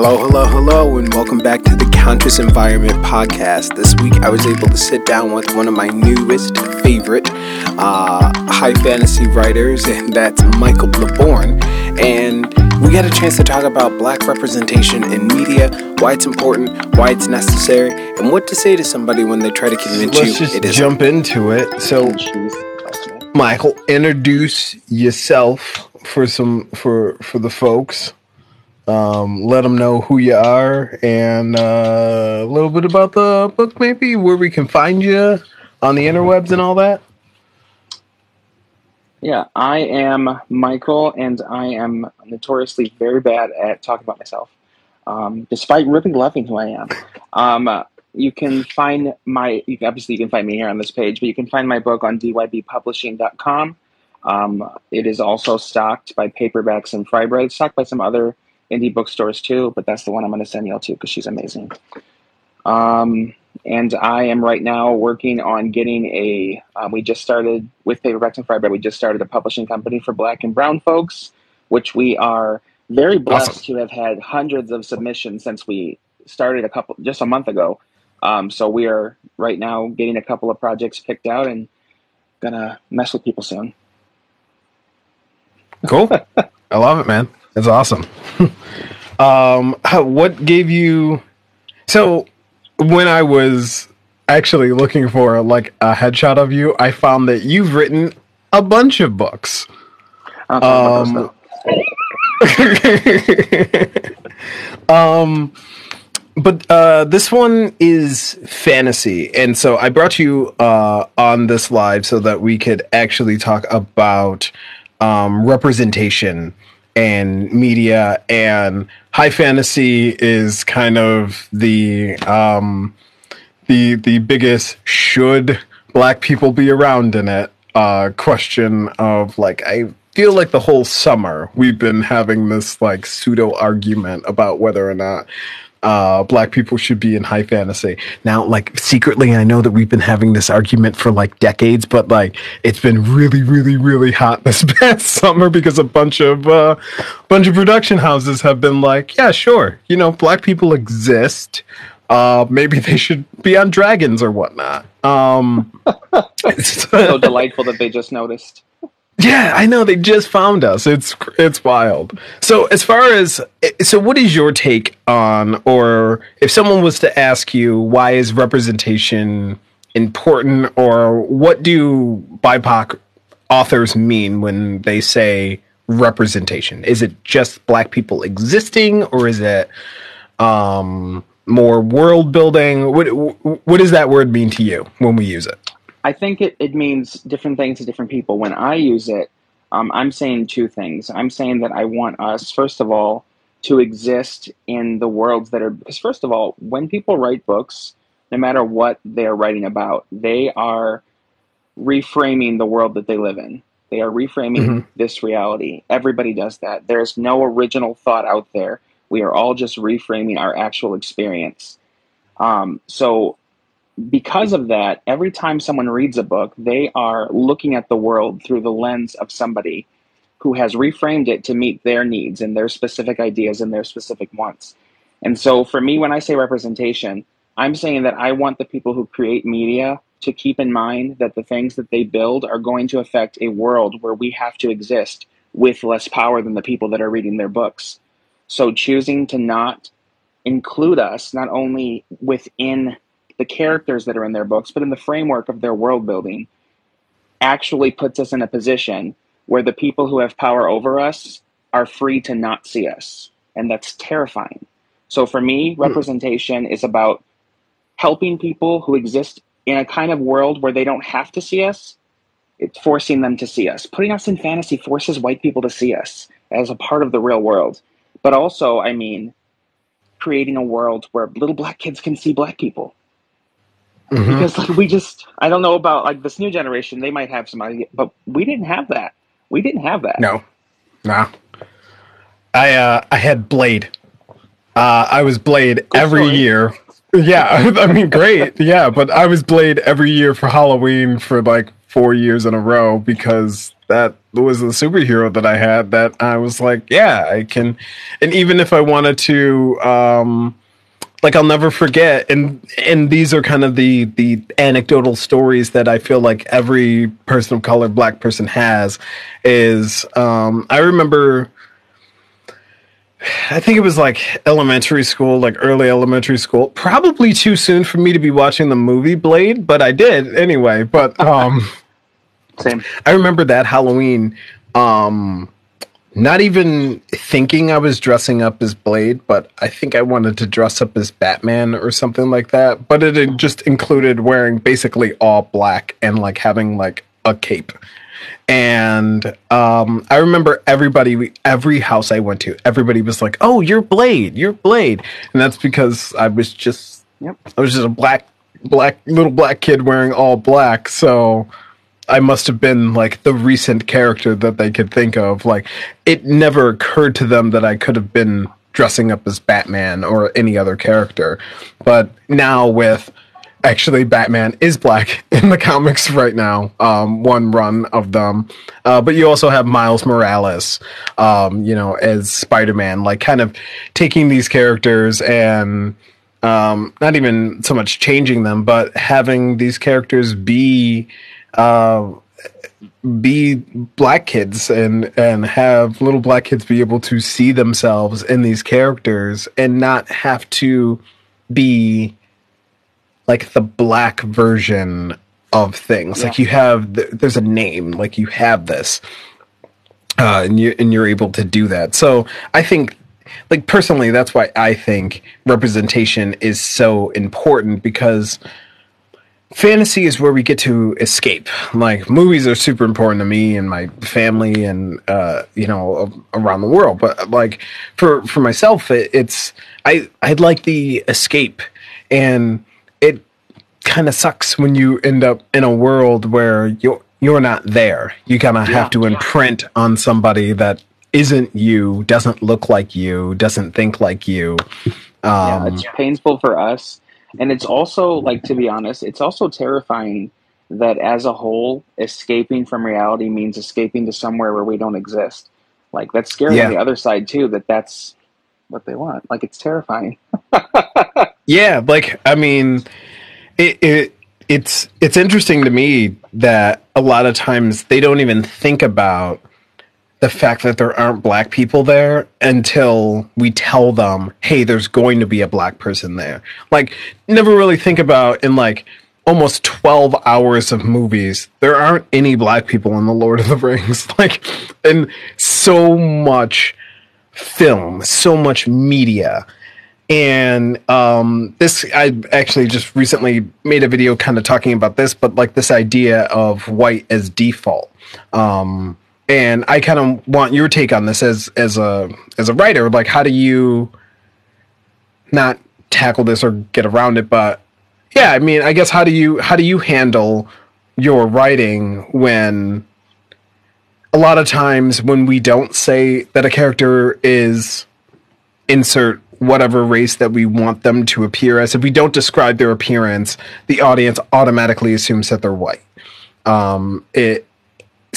Hello, hello, hello, and welcome back to the Conscious Environment Podcast. This week I was able to sit down with one of my newest favorite uh, high fantasy writers, and that's Michael LaBorn. And we got a chance to talk about black representation in media, why it's important, why it's necessary, and what to say to somebody when they try to convince Let's you just it isn't. jump into it. So, Michael, introduce yourself for some for for the folks. Um, let them know who you are and uh, a little bit about the book, maybe where we can find you on the interwebs and all that. Yeah, I am Michael, and I am notoriously very bad at talking about myself, um, despite really loving who I am. Um, you can find my, you can, obviously, you can find me here on this page, but you can find my book on dybpublishing.com. Um, it is also stocked by Paperbacks and. It's stocked by some other indie bookstores too, but that's the one I'm going to send y'all to because she's amazing. Um, and I am right now working on getting a. Um, we just started with Paperbacks and Frybread. We just started a publishing company for Black and Brown folks, which we are very blessed Awesome. to have had hundreds of submissions since we started a couple just a month ago. Um, so we are right now getting a couple of projects picked out and gonna mess with people soon. Cool. I love it, man. It's awesome. um, how, what gave you? So, when I was actually looking for like a headshot of you, I found that you've written a bunch of books. I don't talk about those, Um, um, but uh, this one is fantasy, and so I brought you uh, on this live so that we could actually talk about um, representation and media. And high fantasy is kind of the um, the the biggest should black people be around in it uh, question of like I feel like the whole summer we've been having this like pseudo argument about whether or not uh black people should be in high fantasy now like secretly i know that we've been having this argument for like decades but like it's been really really really hot this past summer because a bunch of uh bunch of production houses have been like yeah sure you know black people exist uh maybe they should be on dragons or whatnot um so delightful that they just noticed. Yeah, I know they just found us. It's it's wild. So as far as so what is your take on or if someone was to ask you why is representation important or what do BIPOC authors mean when they say representation? Is it just black people existing or is it um more world building? What what does that word mean to you when we use it? I think it, it means different things to different people. When I use it, um, I'm saying two things. I'm saying that I want us, first of all, to exist in the worlds that are, because first of all, when people write books, no matter what they're writing about, they are reframing the world that they live in. They are reframing Mhm. this reality. Everybody does that. There's no original thought out there. We are all just reframing our actual experience. Um, so because of that, every time someone reads a book, they are looking at the world through the lens of somebody who has reframed it to meet their needs and their specific ideas and their specific wants. And so for me, when I say representation, I'm saying that I want the people who create media to keep in mind that the things that they build are going to affect a world where we have to exist with less power than the people that are reading their books. So choosing to not include us, not only within the characters that are in their books, but in the framework of their world building, actually puts us in a position where the people who have power over us are free to not see us. And that's terrifying. So for me, hmm. representation is about helping people who exist in a kind of world where they don't have to see us. It's forcing them to see us. Putting us in fantasy forces white people to see us as a part of the real world. But also, I mean, creating a world where little black kids can see black people Mhm. because like we just i don't know about like this new generation they might have some idea but we didn't have that we didn't have that No, no. I uh, I had Blade. Uh, I was Blade every story. year. Yeah, I mean, great. Yeah, but I was Blade every year for Halloween for like four years in a row because that was the superhero that I had that I was like, yeah, I can. And even if I wanted to, um, like I'll never forget, and and these are kind of the the anecdotal stories that I feel like every person of color, black person has. Is um, I remember. I think it was like elementary school, like early elementary school. Probably too soon for me to be watching the movie Blade, but I did anyway. But um, Same. I remember that Halloween. Um, not even thinking I was dressing up as Blade, but I think I wanted to dress up as Batman or something like that. But it just included wearing basically all black and like having like a cape. And um, I remember everybody, every house I went to, everybody was like, "Oh, you're Blade, you're Blade," and that's because I was just, Yep. I was just a black, black little black kid wearing all black. So I must have been like the recent character that they could think of. Like it never occurred to them that I could have been dressing up as Batman or any other character. But now with actually Batman is black in the comics right now, um, one run of them. Uh, but you also have Miles Morales, um, you know, as Spider-Man, like kind of taking these characters and um, not even so much changing them, but having these characters be uh, be black kids and and have little black kids be able to see themselves in these characters and not have to be like the black version of things. Like you have th- there's a name, like you have this. Uh, and you and you're able to do that. So I think like personally that's why I think representation is so important because fantasy is where we get to escape. Like movies are super important to me and my family and uh, you know around the world. But like for for myself, it, it's I I like the escape, and it kind of sucks when you end up in a world where you're you're not there. You kind of have to imprint on somebody that isn't you, doesn't look like you, doesn't think like you. yeah, Um, it's painful for us, and it's also like to be honest, it's also terrifying that as a whole, escaping from reality means escaping to somewhere where we don't exist. Like that's scary Yeah. on the other side too. That that's what they want. Like it's terrifying. Yeah, like I mean, it, it it's it's interesting to me that a lot of times they don't even think about the fact that there aren't black people there until we tell them, "Hey, there's going to be a black person there." Like never really think about in like almost 12 hours of movies there aren't any black people in the Lord of the Rings. Like and so much film, so much media. And um, this i actually just recently made a video kind of talking about this but like this idea of white as default. Um, and i kind of want your take on this as as a as a writer like how do you not tackle this or get around it but yeah i mean i guess how do you how do you handle your writing when a lot of times when we don't say that a character is insert whatever race that we want them to appear as. If we don't describe their appearance, the audience automatically assumes that they're white. Um, it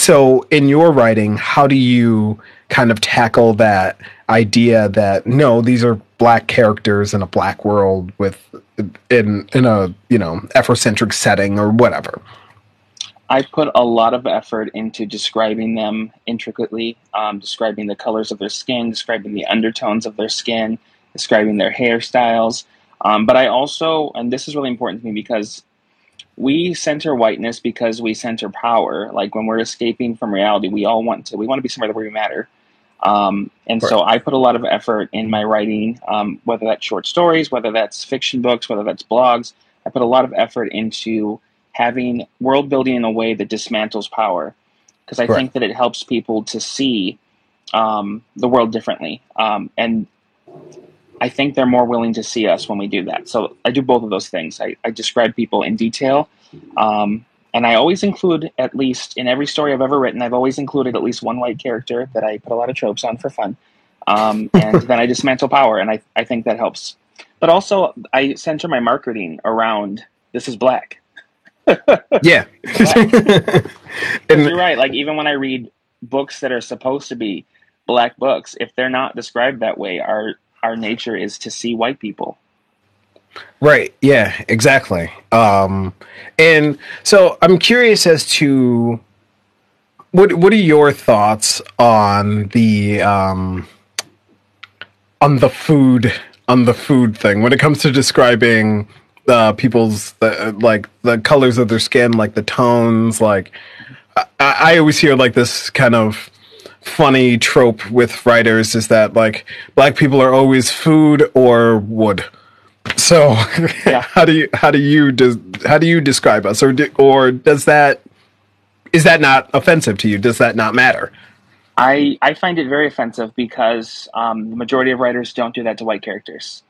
so in your writing, how do you kind of tackle that idea that no, these are black characters in a black world with in in a you know Afrocentric setting or whatever? I put a lot of effort into describing them intricately, um, describing the colors of their skin, describing the undertones of their skin, describing their hairstyles. Um, but I also, and this is really important to me because we center whiteness because we center power. Like when we're escaping from reality, we all want to, we want to be somewhere where we matter. Um, and so I put a lot of effort in my writing, um, whether that's short stories, whether that's fiction books, whether that's blogs. I put a lot of effort into having world building in a way that dismantles power because I Right. think that it helps people to see um, the world differently. Um, and I think they're more willing to see us when we do that. So I do both of those things. I, I describe people in detail. Um, and I always include, at least in every story I've ever written, I've always included at least one white character that I put a lot of tropes on for fun. Um, and then I dismantle power, and I, I think that helps. But also, I center my marketing around this is black. Yeah, Because and you're right. Like even when I read books that are supposed to be black books, if they're not described that way, our our nature is to see white people. Right. Yeah, exactly. Um, and so I'm curious as to what what are your thoughts on the um, on the food on the food thing when it comes to describing uh, people's the, like the colors of their skin, like the tones. Like I, I always hear like this kind of funny trope with writers is that like black people are always food or wood. So yeah. how do you how do you des- how do you describe us or do, or does that is that not offensive to you? Does that not matter? I I find it very offensive because um, the majority of writers don't do that to white characters.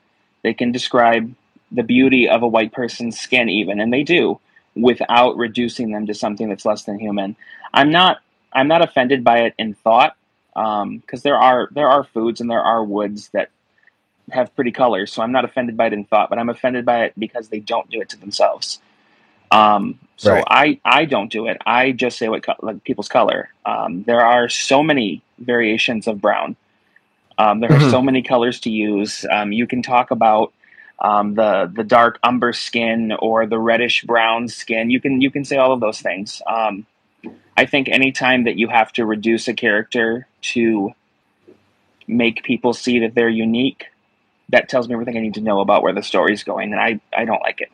They can describe the beauty of a white person's skin, even, and they do, without reducing them to something that's less than human. I'm not I'm not offended by it in thought because um, there are there are foods and there are woods that have pretty colors, so I'm not offended by it in thought, but I'm offended by it because they don't do it to themselves. Um, so right. I, I don't do it. I just say what co- like people's color. Um, there are so many variations of brown. Um, there mm-hmm. are so many colors to use. Um, you can talk about um, the the dark umber skin or the reddish brown skin. You can you can say all of those things. Um, I think anytime that you have to reduce a character to make people see that they're unique, that tells me everything I need to know about where the story's going, and I I don't like it.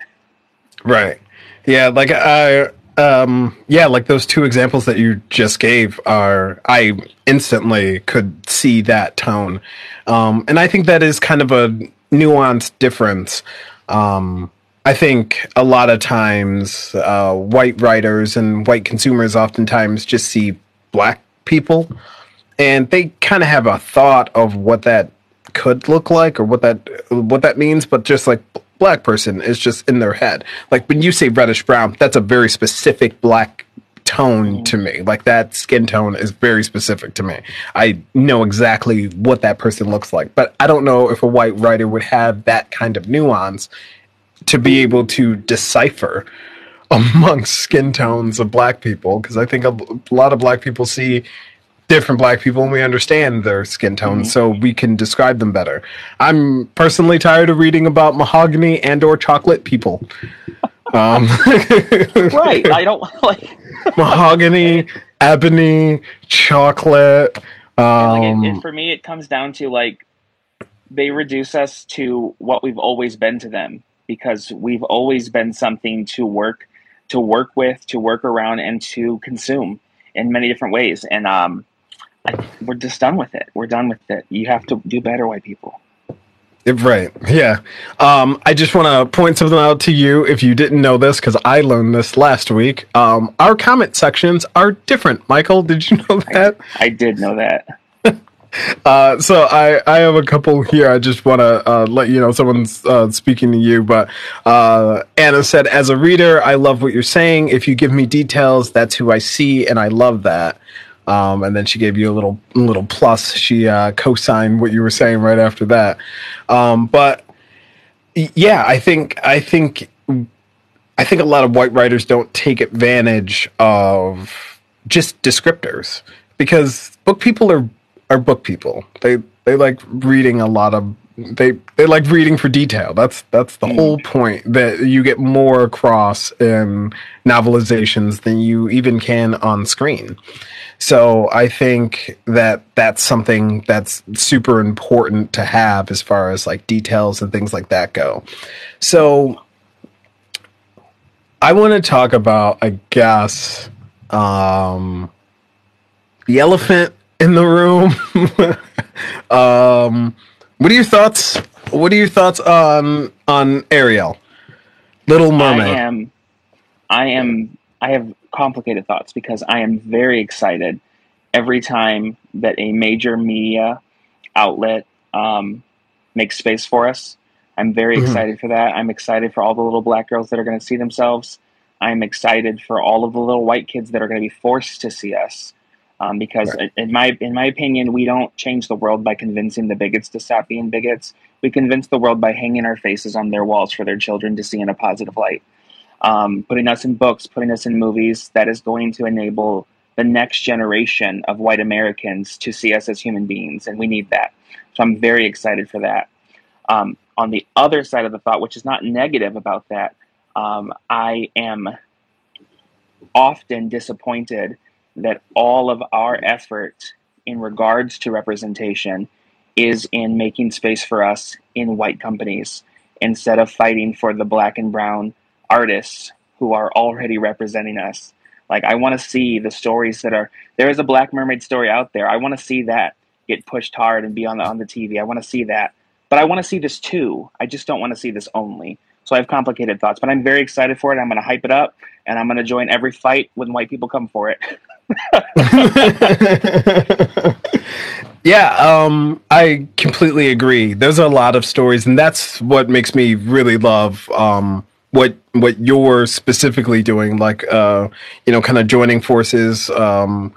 Right. Yeah, like I um yeah, like those two examples that you just gave are I instantly could see that tone. Um and I think that is kind of a nuanced difference. Um I think a lot of times uh, white writers and white consumers oftentimes just see black people and they kind of have a thought of what that could look like or what that what that means but just like black person is just in their head. Like when you say reddish brown, that's a very specific black tone to me. Like that skin tone is very specific to me. I know exactly what that person looks like, but I don't know if a white writer would have that kind of nuance to be able to decipher amongst skin tones of black people because I think a, a lot of black people see different black people and we understand their skin tones mm-hmm. so we can describe them better. I'm personally tired of reading about mahogany and or chocolate people. Um, right i don't like mahogany ebony chocolate um, like it, it, um, for me it comes down to like they reduce us to what we've always been to them because we've always been something to work to work with to work around and to consume in many different ways and um we're just done with it. We're done with it. You have to do better, white people. Right. Yeah. Um, I just want to point something out to you if you didn't know this, because I learned this last week. Um, our comment sections are different. Michael, did you know that? I, I did know that. Uh, so I, I have a couple here. I just want to uh, let you know someone's uh, speaking to you. But uh, Anna said, as a reader, I love what you're saying. If you give me details, that's who I see, and I love that. Um, and then she gave you a little little plus. She uh, co-signed what you were saying right after that. Um, but yeah, I think I think I think a lot of white writers don't take advantage of just descriptors because book people are are book people. They they like reading a lot of they they like reading for detail. That's that's the mm. whole point that you get more across in novelizations than you even can on screen. So I think that that's something that's super important to have as far as like details and things like that go. So I want to talk about I guess um the elephant in the room. um what are your thoughts? What are your thoughts on on Ariel, Little Mermaid? I am, I am, I have complicated thoughts because I am very excited every time that a major media outlet um, makes space for us. I'm very mm-hmm. excited for that. I'm excited for all the little black girls that are going to see themselves. I'm excited for all of the little white kids that are going to be forced to see us um, because right. in my in my opinion, we don't change the world by convincing the bigots to stop being bigots. We convince the world by hanging our faces on their walls for their children to see in a positive light. Um, putting us in books, putting us in movies, that is going to enable the next generation of white Americans to see us as human beings, and we need that. So I'm very excited for that. Um, on the other side of the thought, which is not negative about that, um, I am often disappointed that all of our effort in regards to representation is in making space for us in white companies instead of fighting for the black and brown artists who are already representing us. Like I want to see the stories that are there is a Black Mermaid story out there. I want to see that get pushed hard and be on the on the TV. I want to see that. But I want to see this too. I just don't want to see this only. So I have complicated thoughts, but I'm very excited for it. I'm going to hype it up and I'm going to join every fight when white people come for it. yeah, um, I completely agree. There's a lot of stories, and that's what makes me really love um, what what you're specifically doing. Like, uh, you know, kind of joining forces um,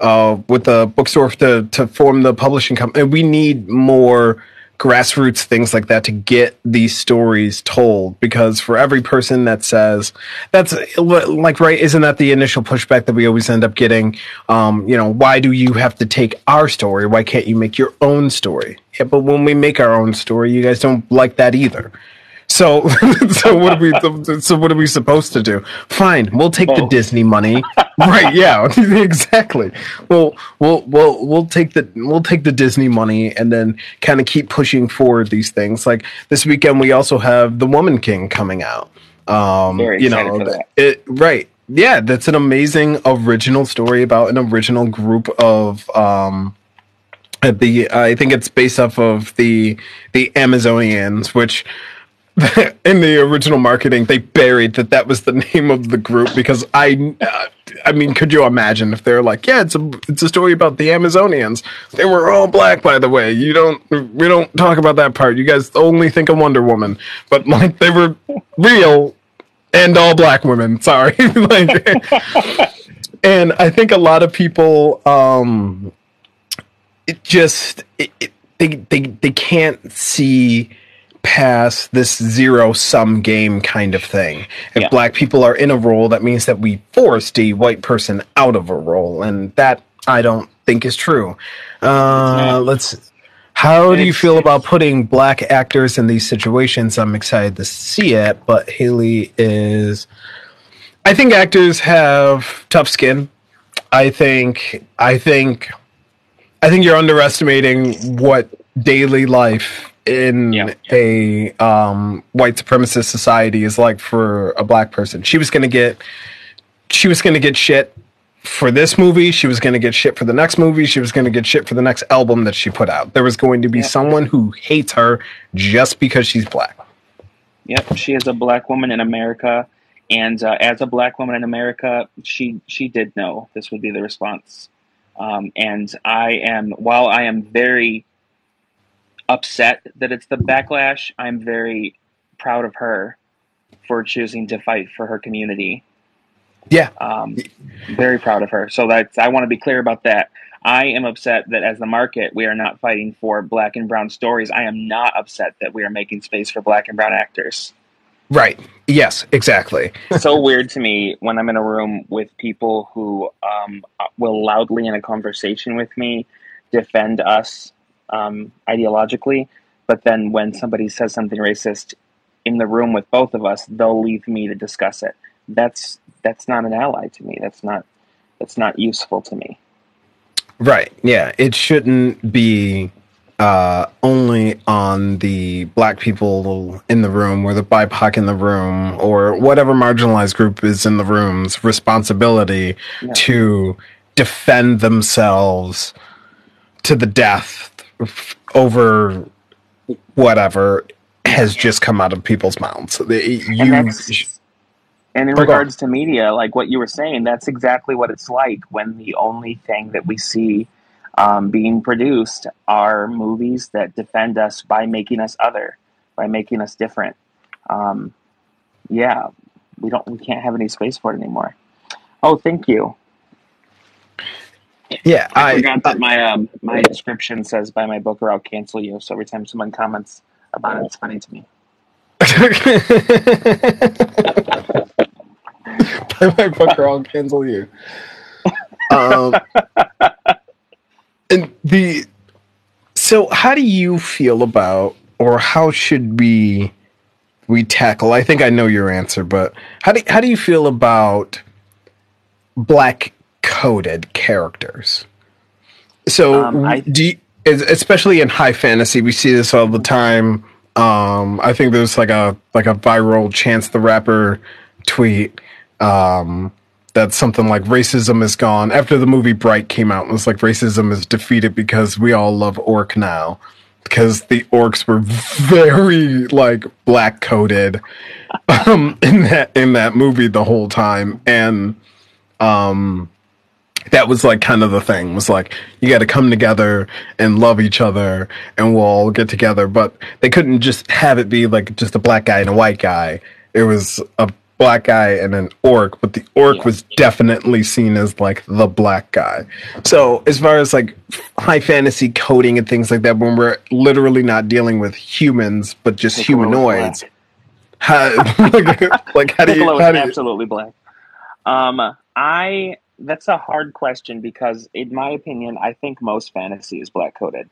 uh, with the bookstore to to form the publishing company. We need more grassroots things like that to get these stories told because for every person that says that's like right isn't that the initial pushback that we always end up getting? Um, you know why do you have to take our story? Why can't you make your own story? Yeah but when we make our own story you guys don't like that either so, so what are we? So what are we supposed to do? Fine, we'll take oh. the Disney money. right? Yeah, exactly. Well, we'll we'll we'll take the we'll take the Disney money and then kind of keep pushing forward these things. Like this weekend, we also have the Woman King coming out. Um, Very you know, it right. Yeah, that's an amazing original story about an original group of um, the I think it's based off of the the Amazonians, which in the original marketing they buried that that was the name of the group because I uh, I mean could you imagine if they're like yeah it's a it's a story about the Amazonians. They were all black by the way. You don't we don't talk about that part. You guys only think of Wonder Woman. But like they were real and all black women. Sorry. Like and I think a lot of people um it just it, it, they they they can't see past this zero sum game kind of thing. If yeah. black people are in a role, that means that we forced a white person out of a role, and that I don't think is true. Uh, let's. How do you feel about putting black actors in these situations? I'm excited to see it, but Halle is. I think actors have tough skin. I think. I think. I think you're underestimating what daily life in yeah. a um, white supremacist society is like for a black person. She was going to get she was going to get shit for this movie. She was going to get shit for the next movie. She was going to get shit for the next album that she put out. There was going to be yeah. someone who hates her just because she's black. Yep, she is a black woman in America, and uh, as a black woman in America, she she did know this would be the response. Um, and I am, while I am very upset that it's the backlash. I'm very proud of her for choosing to fight for her community. Yeah. Um, very proud of her. So that's I want to be clear about that. I am upset that as the market we are not fighting for black and brown stories. I am not upset that we are making space for black and brown actors. Right. Yes, exactly. so weird to me when I'm in a room with people who um, will loudly in a conversation with me defend us um, ideologically, but then when somebody says something racist in the room with both of us, they'll leave me to discuss it. That's that's not an ally to me. That's not that's not useful to me. Right. Yeah. It shouldn't be uh, only on the black people in the room or the BIPOC in the room or whatever marginalized group is in the room's responsibility yeah. to defend themselves to the death over whatever has just come out of people's mouths. You, and, and in regards to media, like what you were saying, that's exactly what it's like when the only thing that we see um, being produced are movies that defend us by making us other, by making us different. Um, yeah, we don't, we can't have any space for it anymore. Oh, thank you. Yeah, I, I forgot that my um, my description says "Buy my book or I'll cancel you." So every time someone comments about it, it's funny to me. Buy my book or I'll cancel you. um, and the so how do you feel about or how should we we tackle i think i know your answer but how do, how do you feel about black coded characters. So Um, I- do you, especially in high fantasy we see this all the time. Um i think there's like a like a viral chance the rapper tweet um that's something like racism is gone. After the movie bright came out it was like racism is defeated because we all love orc now. Because the orcs were very like black coded um in that in that movie the whole time. And um that was like kind of the thing was like you got to come together and love each other and we'll all get together. But they couldn't just have it be like just a black guy and a white guy. It was a black guy and an orc but the orc was definitely seen as like the black guy. So as far as like high fantasy coding and things like that when we're literally not dealing with humans but just humanoids how, like, like how do you how do you, absolutely black. Um, I that's a hard question because, in my opinion, I think most fantasy is black coded.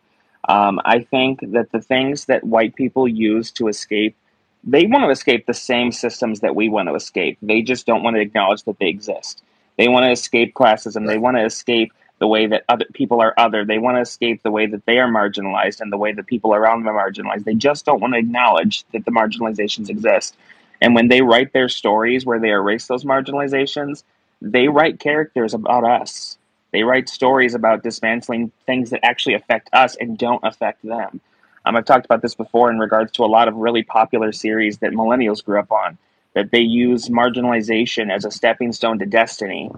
Um, I think that the things that white people use to escape, they want to escape the same systems that we want to escape. They just don't want to acknowledge that they exist. They want to escape classism. They want to escape the way that other people are other. They want to escape the way that they are marginalized and the way that people around them are marginalized. They just don't want to acknowledge that the marginalizations exist. And when they write their stories where they erase those marginalizations, they write characters about us. They write stories about dismantling things that actually affect us and don't affect them. Um, I've talked about this before in regards to a lot of really popular series that millennials grew up on, that they use marginalization as a stepping stone to destiny.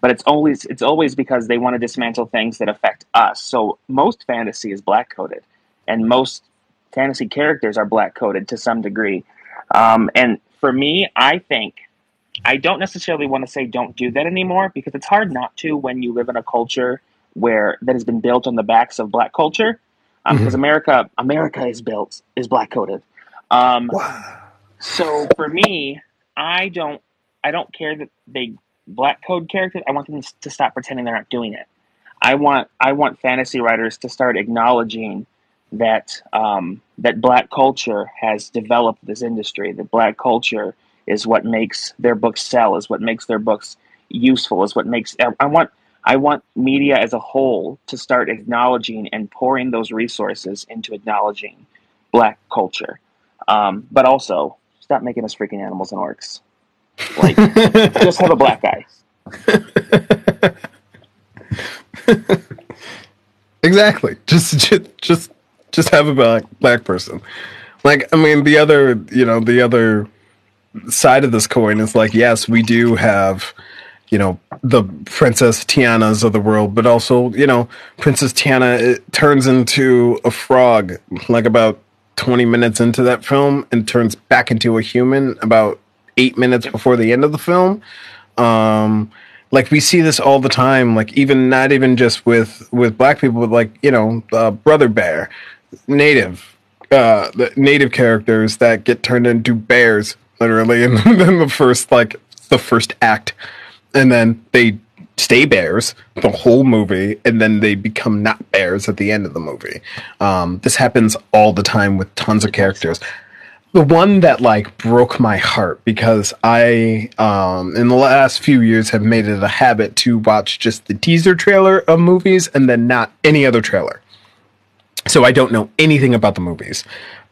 But it's always it's always because they want to dismantle things that affect us. So most fantasy is black coded, and most fantasy characters are black coded to some degree. Um, and for me, I think I don't necessarily want to say don't do that anymore because it's hard not to when you live in a culture where that has been built on the backs of black culture. Um, Because America, America is built is black coded. Um, so for me, I don't I don't care that they black code characters. I want them to stop pretending they're not doing it. I want I want fantasy writers to start acknowledging that um, that black culture has developed this industry. That black culture is what makes their books sell. Is what makes their books useful. Is what makes I want I want media as a whole to start acknowledging and pouring those resources into acknowledging black culture. Um, but also stop making us freaking animals and orcs. Like just have a black guy. Exactly. Just, just, just, just have a black black person. Like, I mean, the other, you know, the other side of this coin is like, yes, we do have, you know, the Princess Tianas of the world, but also, you know, Princess Tiana turns into a frog like about twenty minutes into that film and turns back into a human about eight minutes before the end of the film. Um, like we see this all the time like even not even just with with black people but like you know uh, brother bear native uh the native characters that get turned into bears literally in, in the first like the first act and then they stay bears the whole movie and then they become not bears at the end of the movie um this happens all the time with tons of characters the one that like broke my heart because I um in the last few years have made it a habit to watch just the teaser trailer of movies and then not any other trailer. So I don't know anything about the movies.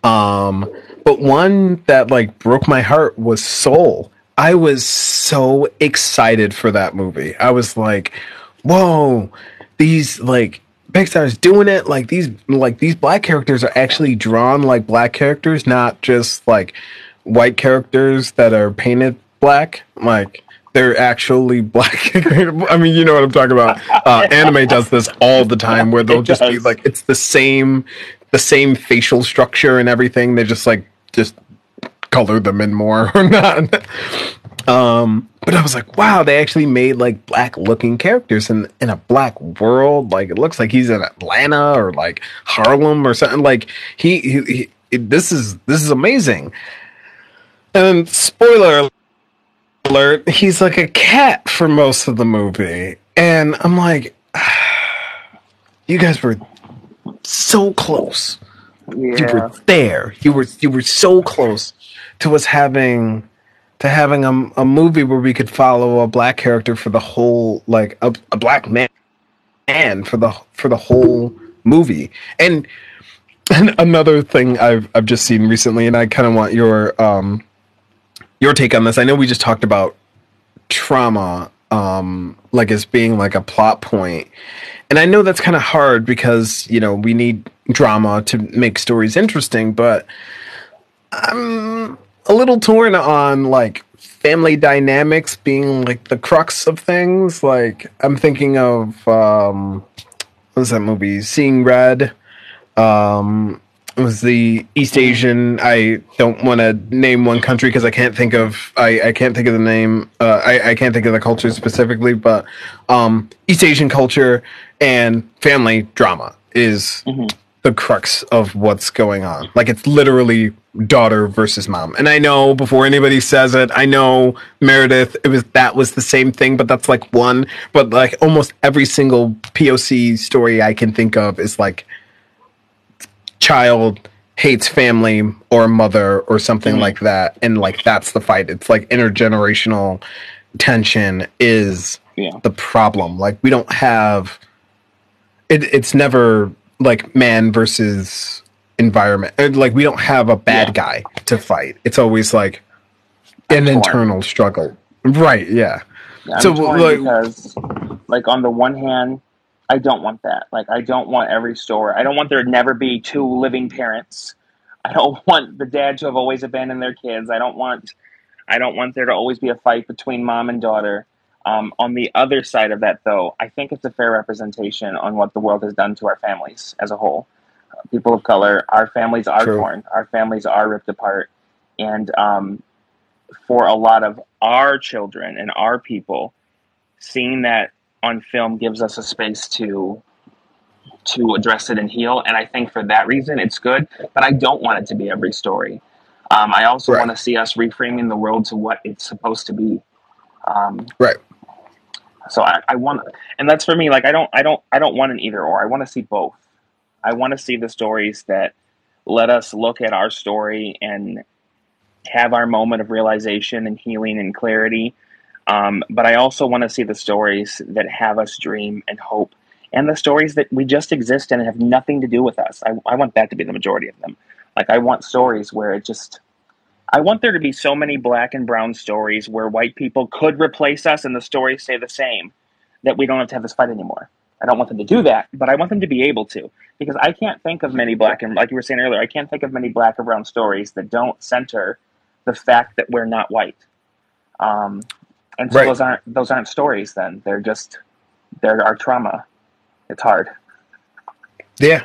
Um but one that like broke my heart was Soul. I was so excited for that movie. I was like, "Whoa, these like Pixar's doing it. Like these, like these black characters are actually drawn like black characters, not just like white characters that are painted black. Like they're actually black. I mean, you know what I'm talking about. Uh, anime does this all the time, where they'll It just be like, it's the same, the same facial structure and everything. They just like just color them in more or not. Um, but I was like, wow, they actually made like black looking characters in in a black world. Like it looks like he's in Atlanta or like Harlem or something. Like he, he, he this is this is amazing. And spoiler alert, he's like a cat for most of the movie. and I'm like, you guys were so close. Yeah. You were there. You were you were so close to us having to having a, a movie where we could follow a black character for the whole like a, a black man man for the for the whole movie. And and another thing I've I've just seen recently, and I kind of want your um your take on this. I know we just talked about trauma um like as being like a plot point and i know that's kind of hard because you know we need drama to make stories interesting but i'm a little torn on like family dynamics being like the crux of things like i'm thinking of um what was that movie seeing red um was the East Asian. I don't want to name one country because I can't think of I, I can't think of the name. Uh, I I can't think of the culture specifically, but um, East Asian culture and family drama is Mhm. The crux of what's going on. Like it's literally daughter versus mom. And I know before anybody says it, I know Meredith. It was that was the same thing, but that's like one. But like almost every single POC story I can think of is like child hates family or mother or something Mhm. like that and like that's the fight it's like intergenerational tension is Yeah. the problem like we don't have it, it's never like man versus environment like we don't have a bad Yeah. guy to fight it's always like an torn. internal struggle right yeah Yeah, I'm So, torn like- because, like, on the one hand, I don't want that. Like, I don't want every story. I don't want there to never be two living parents. I don't want the dad to have always abandoned their kids. I don't want, I don't want there to always be a fight between mom and daughter. Um, on the other side of that, though, I think it's a fair representation on what the world has done to our families as a whole. Uh, people of color, our families are True. torn. Our families are ripped apart, and um, for a lot of our children and our people, seeing that on film gives us a space to to address it and heal. And I think for that reason, it's good. But I don't want it to be every story. Um, I also Right. want to see us reframing the world to what it's supposed to be. Um, right so I, I want, and that's for me. Like I don't, I don't, I don't want an either or. I want to see both. I want to see the stories that let us look at our story and have our moment of realization and healing and clarity. Um, but I also want to see the stories that have us dream and hope, and the stories that we just exist and have nothing to do with us. I, I want that to be the majority of them. Like I want stories where it just I want there to be so many black and brown stories where white people could replace us and the stories stay the same that we don't have to have this fight anymore. I don't want them to do that, but I want them to be able to because I can't think of many black and like you were saying earlier, I can't think of many black or brown stories that don't center the fact that we're not white. Um, and so Right. those aren't those aren't stories. Then they're just they're our trauma. It's hard. Yeah.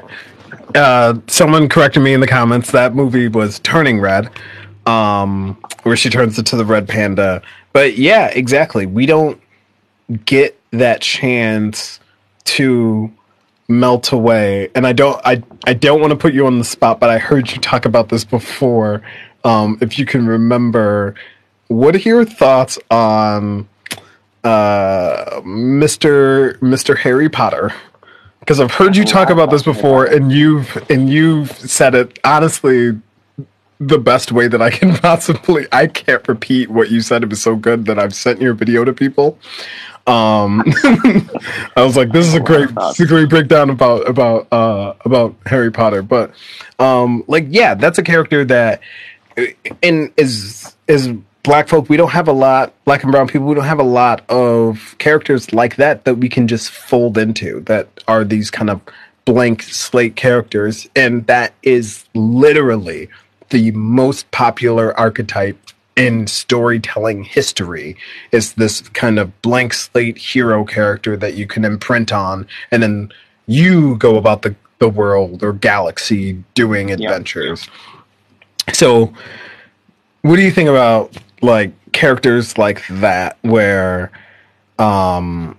Uh, someone corrected me in the comments. That movie was Turning Red, um, where she turns into the red panda. But yeah, exactly. We don't get that chance to melt away. And I don't, I, I don't want to put you on the spot, but I heard you talk about this before. Um, if you can remember, what are your thoughts on uh, Mr. Mr. Harry Potter? because I've heard you talk about this before, and you've and you've said it honestly the best way that I can possibly. I can't repeat what you said. It was so good that I've sent your video to people. Um, I was like, "This is a great, this is a great breakdown about about uh, about Harry Potter." But um, like, yeah, that's a character that, and is is black folk we don't have a lot black and brown people we don't have a lot of characters like that that we can just fold into that are these kind of blank slate characters and that is literally the most popular archetype in storytelling history is this kind of blank slate hero character that you can imprint on and then you go about the, the world or galaxy doing adventures. So what do you think about like characters like that where um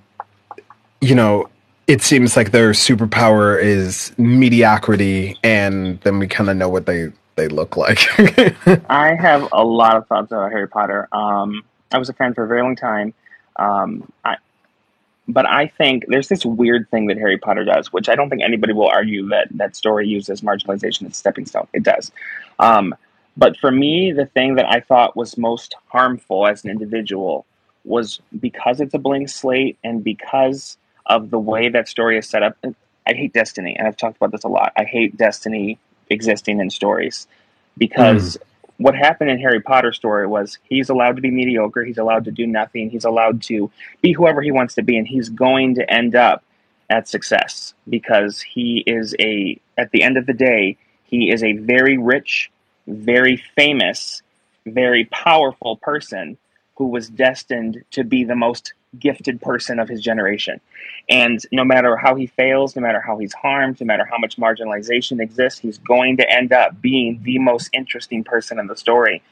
you know it seems like their superpower is mediocrity and then we kind of know what they they look like I have a lot of thoughts about Harry Potter. Um, I was a fan for a very long time. Um, I but I think there's this weird thing that Harry Potter does, which I don't think anybody will argue that that story uses marginalization as a stepping stone. It does. Um, but for me, the thing that I thought was most harmful as an individual was because it's a blank slate and because of the way that story is set up. I hate Destiny, and I've talked about this a lot. I hate Destiny existing in stories because mm. what happened in Harry Potter story was he's allowed to be mediocre, he's allowed to do nothing, he's allowed to be whoever he wants to be, and he's going to end up at success because he is a at the end of the day he is a very rich, very famous, very powerful person who was destined to be the most gifted person of his generation. And no matter how he fails, no matter how he's harmed, no matter how much marginalization exists, he's going to end up being the most interesting person in the story.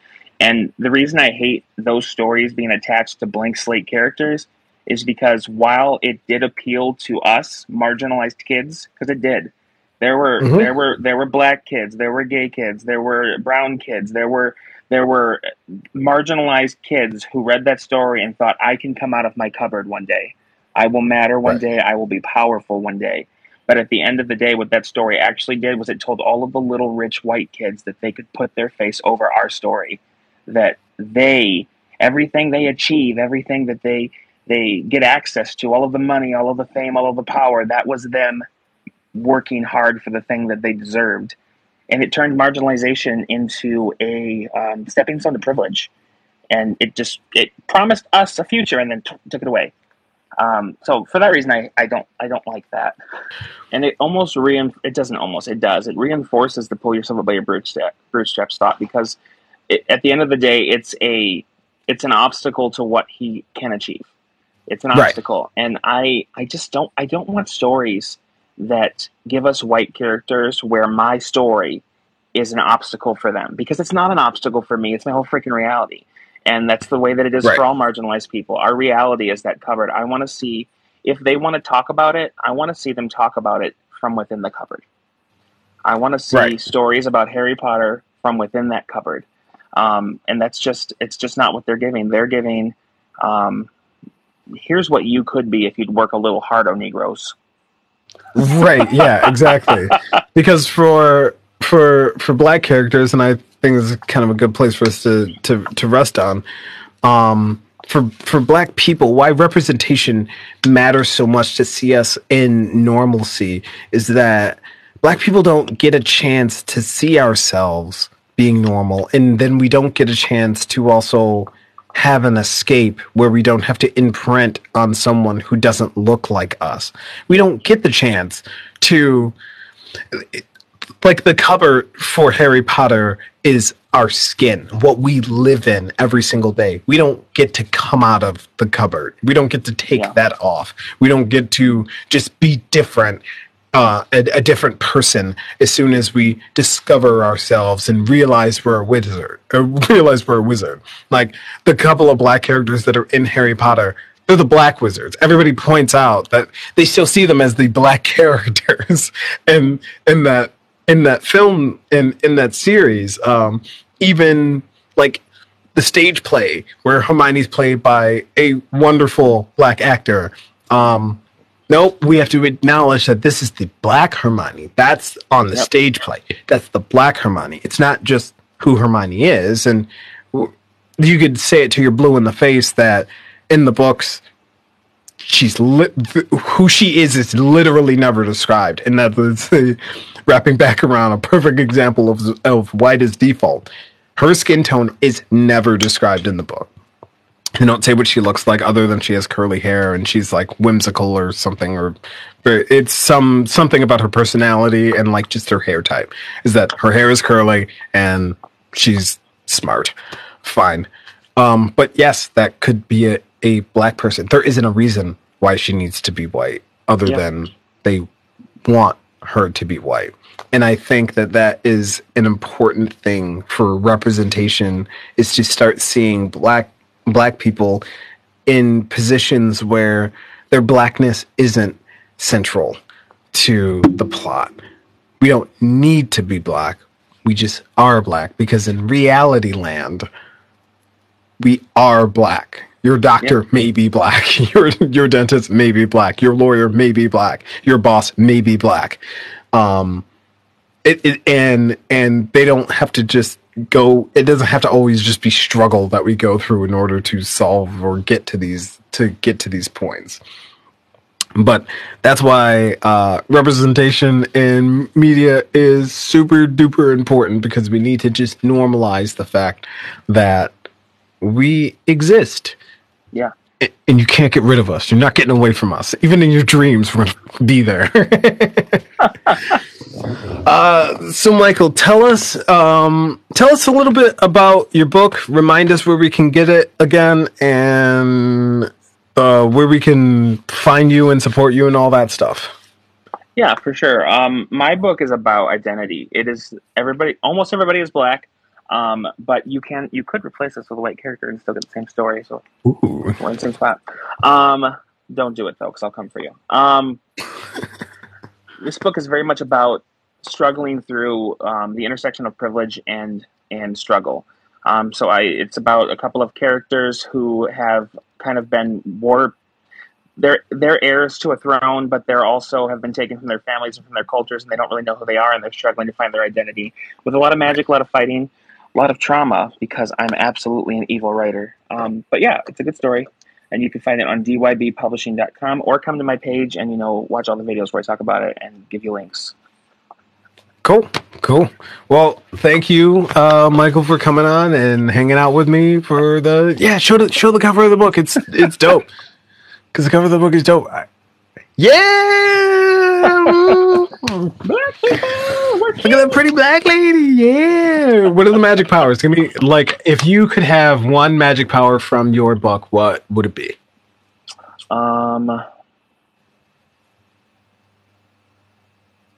And the reason I hate those stories being attached to blank slate characters is because while it did appeal to us marginalized kids, because it did, there were mm-hmm. there were there were black kids, there were gay kids, there were brown kids, there were there were marginalized kids who read that story and thought, I can come out of my cupboard one day. I will matter one right. day. I will be powerful one day. But at the end of the day, what that story actually did was it told all of the little rich white kids that they could put their face over our story, that they, everything they achieve, everything that they they get access to, all of the money, all of the fame, all of the power, that was them working hard for the thing that they deserved and it turned marginalization into a um, stepping stone to privilege. And it just it promised us a future and then t- took it away. Um, so for that reason I, I don't i don't like that. And it almost rein it doesn't almost it does. It reinforces the pull yourself up by your bootstrap, bootstraps thought because it, at the end of the day it's a it's an obstacle to what he can achieve. It's an right. obstacle. And i i just don't i don't want stories that give us white characters where my story is an obstacle for them because it's not an obstacle for me. It's my whole freaking reality. And that's the way that it is right. for all marginalized people. Our reality is that cupboard. I want to see if they want to talk about it, I want to see them talk about it from within the cupboard. I want to see right. stories about Harry Potter from within that cupboard. Um, and that's just, it's just not what they're giving. They're giving, um, here's what you could be if you'd work a little hard on Negroes right yeah exactly. Because for for for black characters and i think this is kind of a good place for us to to to rest on um for for black people why representation matters so much to see us in normalcy is that black people don't get a chance to see ourselves being normal and then we don't get a chance to also have an escape where we don't have to imprint on someone who doesn't look like us. We don't get the chance to like the cover for Harry Potter is our skin, what we live in every single day. We don't get to come out of the cupboard. We don't get to take yeah. that off. We don't get to just be different uh, a, a, different person as soon as we discover ourselves and realize we're a wizard or realize we're a wizard. Like the couple of black characters that are in Harry Potter, they're the black wizards. Everybody points out that they still see them as the black characters, and in that in that film in in that series, um, even like the stage play where Hermione's played by a wonderful black actor. Um, Nope, we have to acknowledge that this is the black Hermione. That's on the yep. stage play. That's the black Hermione. It's not just who Hermione is. And you could say it to your blue in the face that in the books, she's li- who she is is literally never described. And that was uh, wrapping back around a perfect example of, of white as default. Her skin tone is never described in the book. They don't say what she looks like other than she has curly hair and she's like whimsical or something or it's some something about her personality and like just her hair type is that her hair is curly and she's smart. Fine. Um, but yes, that could be a, a black person. There isn't a reason why she needs to be white other yeah. than they want her to be white. And I think that that is an important thing for representation is to start seeing black black people in positions where their blackness isn't central to the plot. We don't need to be black. We just are black because in reality land, we are black. Your doctor may be black. Your your dentist may be black. Your lawyer may be black. Your boss may be black. Um, it, it and and they don't have to just go. It doesn't have to always just be struggle that we go through in order to solve or get to these to get to these points. But that's why uh, representation in media is super duper important because we need to just normalize the fact that we exist Yeah. And you can't get rid of us. You're not getting away from us. Even in your dreams, we're gonna be there. uh, so, Michael, tell us, um, tell us a little bit about your book. Remind us where we can get it again, and uh, where we can find you and support you and all that stuff. Yeah, for sure. Um, my book is about identity. It is everybody, almost everybody is black, um, but you can you could replace this with a white character and still get the same story. So Ooh. we're in the same spot. Um, don't do it though, because I'll come for you. Um, this book is very much about struggling through um, the intersection of privilege and and struggle. Um, so I, it's about a couple of characters who have kind of been war. They're they're heirs to a throne, but they're also have been taken from their families and from their cultures, and they don't really know who they are, and they're struggling to find their identity with a lot of magic, a lot of fighting, a lot of trauma. Because I'm absolutely an evil writer. Um, but yeah, it's a good story and you can find it on dybpublishing.com or come to my page and you know watch all the videos where I talk about it and give you links. Cool, cool. Well, thank you, uh, Michael, for coming on and hanging out with me for the yeah. Show the show the cover of the book. It's it's dope because the cover of the book is dope. I- Yeah. Black people, we're Look at that pretty black lady. Yeah. What are the magic powers? Give me like if you could have one magic power from your book, what would it be? Um,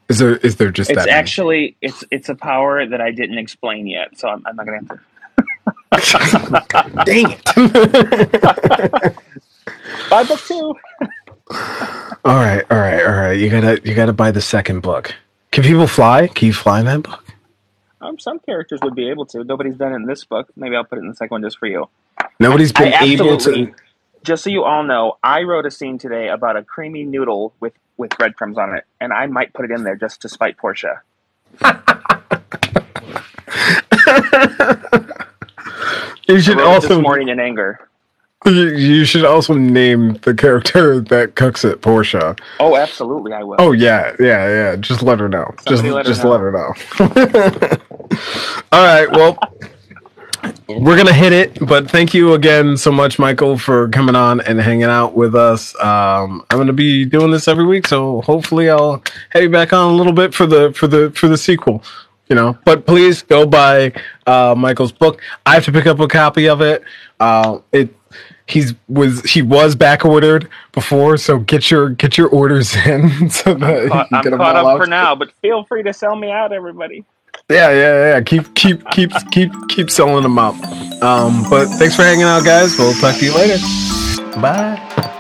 Is there is there just it's that? many? actually it's it's a power that I didn't explain yet, so I'm, I'm not gonna answer. Dang it. Buy book two. all right, all right, all right. You gotta you gotta buy the second book. Can people fly? Can you fly in that book? Um, some characters would be able to. Nobody's done it in this book. Maybe I'll put it in the second one just for you. Nobody's I been able to. Just so you all know, I wrote a scene today about a creamy noodle with with breadcrumbs on it, and I might put it in there just to spite Portia. You should also this morning in anger. You- should also name the character that cooks it Portia. Oh, absolutely, I will. Oh yeah, yeah, yeah. Just let her know. just let her just know. let her know. All right. Well, we're gonna hit it, but thank you again so much, Michael, for coming on and hanging out with us. Um, I'm gonna be doing this every week, so hopefully I'll have you back on a little bit for the for the for the sequel. You know, but please go buy uh, Michael's book. I have to pick up a copy of it. Uh, it he's was he was back ordered before, so get your get your orders in so that you Caught- I'm them caught up out. for now, but feel free to sell me out, everybody. Yeah, yeah, yeah. Keep keep keep keep keep selling them out. Um, but thanks for hanging out, guys. We'll talk to you later. Bye.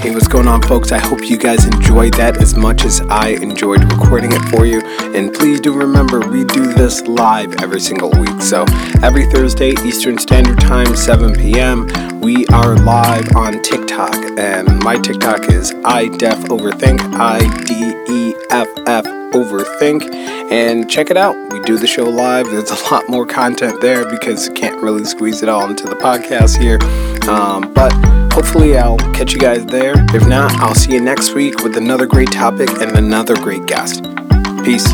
Hey, what's going on, folks? I hope you guys enjoyed that as much as I enjoyed recording it for you. And please do remember, we do this live every single week. So every Thursday, Eastern Standard Time, 7 p.m., we are live on TikTok. And my TikTok is iDef Overthink, I D E F F Overthink. And check it out. We do the show live. There's a lot more content there because you can't really squeeze it all into the podcast here. Um, but hopefully, I'll catch you guys there. If not, I'll see you next week with another great topic and another great guest. Peace.